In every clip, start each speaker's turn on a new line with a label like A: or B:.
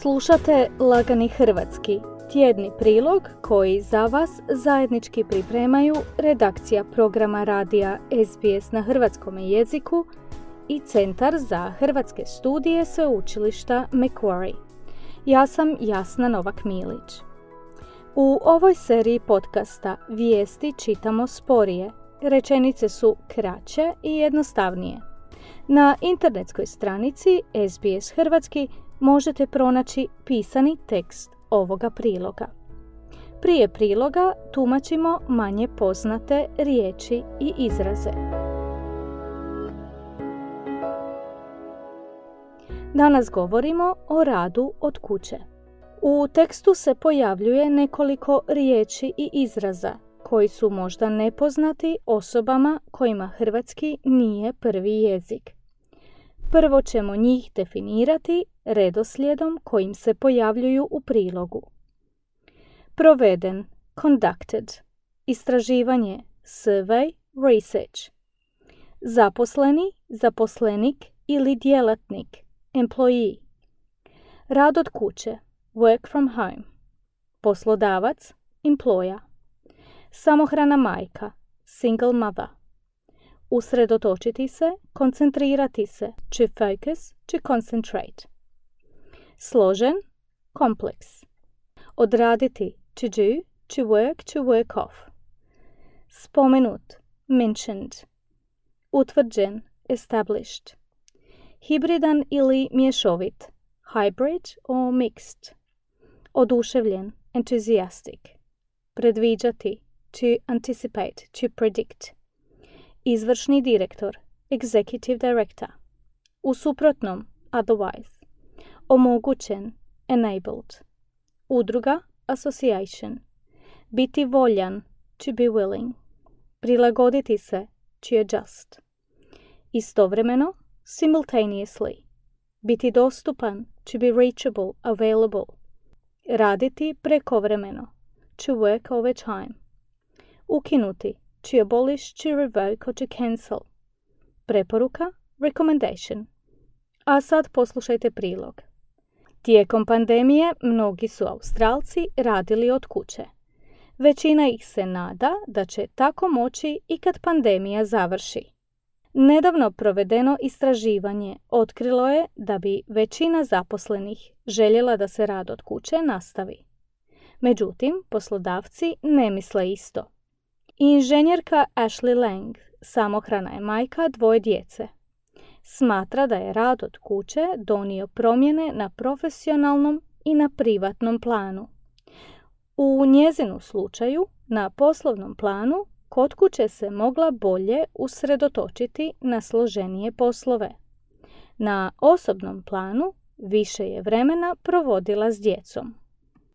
A: Slušate Lagani Hrvatski, tjedni prilog koji za vas zajednički pripremaju redakcija programa radija SBS na hrvatskom jeziku i Centar za hrvatske studije sveučilišta Macquarie. Ja sam Jasna Novak-Milić. U ovoj seriji podcasta vijesti čitamo sporije, rečenice su kraće i jednostavnije. Na internetskoj stranici SBS Hrvatski možete pronaći pisani tekst ovoga priloga. Prije priloga tumačimo manje poznate riječi i izraze. Danas govorimo o radu od kuće. U tekstu se pojavljuje nekoliko riječi i izraza koji su možda nepoznati osobama kojima hrvatski nije prvi jezik. Prvo ćemo njih definirati redoslijedom kojim se pojavljuju u prilogu. Proveden, conducted, istraživanje, survey, research. Zaposleni, zaposlenik ili djelatnik, employee. Rad od kuće, work from home. Poslodavac, employer. Samohrana majka, single mother. Usredotočiti se, koncentrirati se, to focus, to concentrate. Složen, complex. Odraditi, to do, to work, to work off. Spomenut, mentioned. Utvrđen, established. Hibridan ili mješovit, hybrid or mixed. Oduševljen, enthusiastic. Predviđati, to anticipate, to predict. Izvršni direktor, executive director. U suprotnom, otherwise. Omogućen, enabled. Udruga, association. Biti voljan, to be willing. Prilagoditi se, to adjust. Istovremeno, simultaneously. Biti dostupan, to be reachable, available. Raditi prekovremeno, to work overtime. Ukinuti, to abolish, to revoke or to cancel. Preporuka, recommendation. A sad poslušajte prilog. Tijekom pandemije mnogi su Australci radili od kuće. Većina ih se nada da će tako moći i kad pandemija završi. Nedavno provedeno istraživanje otkrilo je da bi većina zaposlenih željela da se rad od kuće nastavi. Međutim, poslodavci ne misle isto. Inženjerka Ashley Lang, samohrana je majka dvoje djece. Smatra da je rad od kuće donio promjene na profesionalnom i na privatnom planu. U njezinu slučaju, na poslovnom planu, kod kuće se mogla bolje usredotočiti na složenije poslove. Na osobnom planu više je vremena provodila s djecom.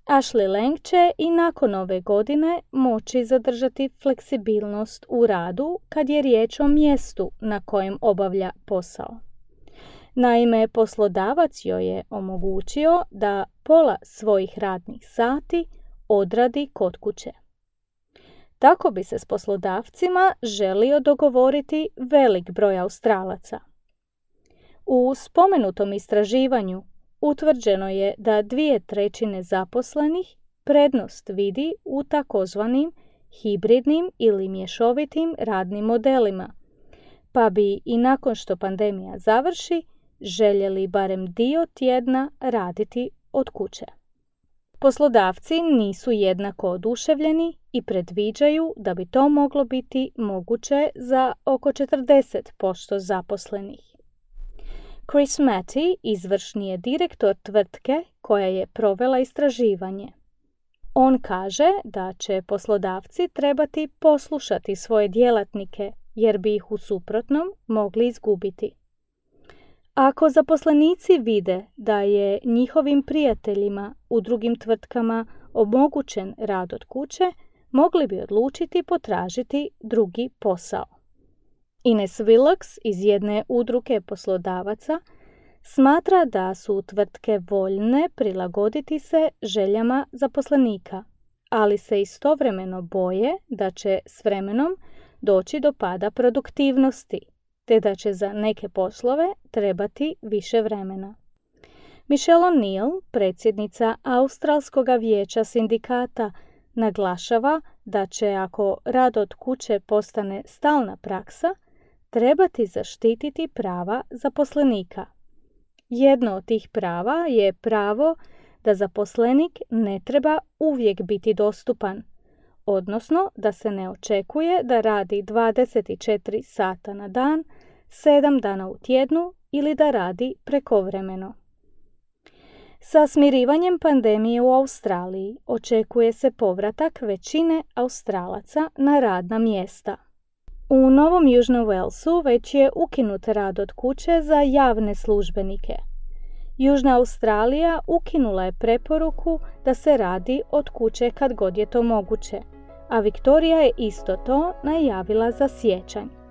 A: Ashley Lang će i nakon ove godine moći zadržati fleksibilnost u radu kad je riječ o mjestu na kojem obavlja posao. Naime, poslodavac joj je omogućio da pola svojih radnih sati odradi kod kuće. Tako bi se s poslodavcima želio dogovoriti velik broj Australaca. U spomenutom istraživanju utvrđeno je da dvije trećine zaposlenih prednost vidi u takozvanim hibridnim ili mješovitim radnim modelima, pa bi i nakon što pandemija završi željeli barem dio tjedna raditi od kuće. Poslodavci nisu jednako oduševljeni i predviđaju da bi to moglo biti moguće za oko 40% zaposlenih. Chris Matty izvršni je direktor tvrtke koja je provela istraživanje. On kaže da će poslodavci trebati poslušati svoje djelatnike jer bi ih u suprotnom mogli izgubiti. Ako zaposlenici vide da je njihovim prijateljima u drugim tvrtkama omogućen rad od kuće, mogli bi odlučiti potražiti drugi posao. Ines Willox iz jedne udruge poslodavaca smatra da su tvrtke voljne prilagoditi se željama zaposlenika, ali se istovremeno boje da će s vremenom doći do pada produktivnosti te da će za neke poslove trebati više vremena. Michelle O'Neill, predsjednica Australskog vijeća sindikata, naglašava da će ako rad od kuće postane stalna praksa, trebati zaštititi prava zaposlenika. Jedno od tih prava je pravo da zaposlenik ne treba uvijek biti dostupan, odnosno da se ne očekuje da radi 24 sata na dan, 7 dana u tjednu ili da radi prekovremeno. Sa smirivanjem pandemije u Australiji očekuje se povratak većine Australaca na radna mjesta. U Novom Južnom Walesu već je ukinut rad od kuće za javne službenike. Južna Australija ukinula je preporuku da se radi od kuće kad god je to moguće, a Viktorija je isto to najavila za sjećanj.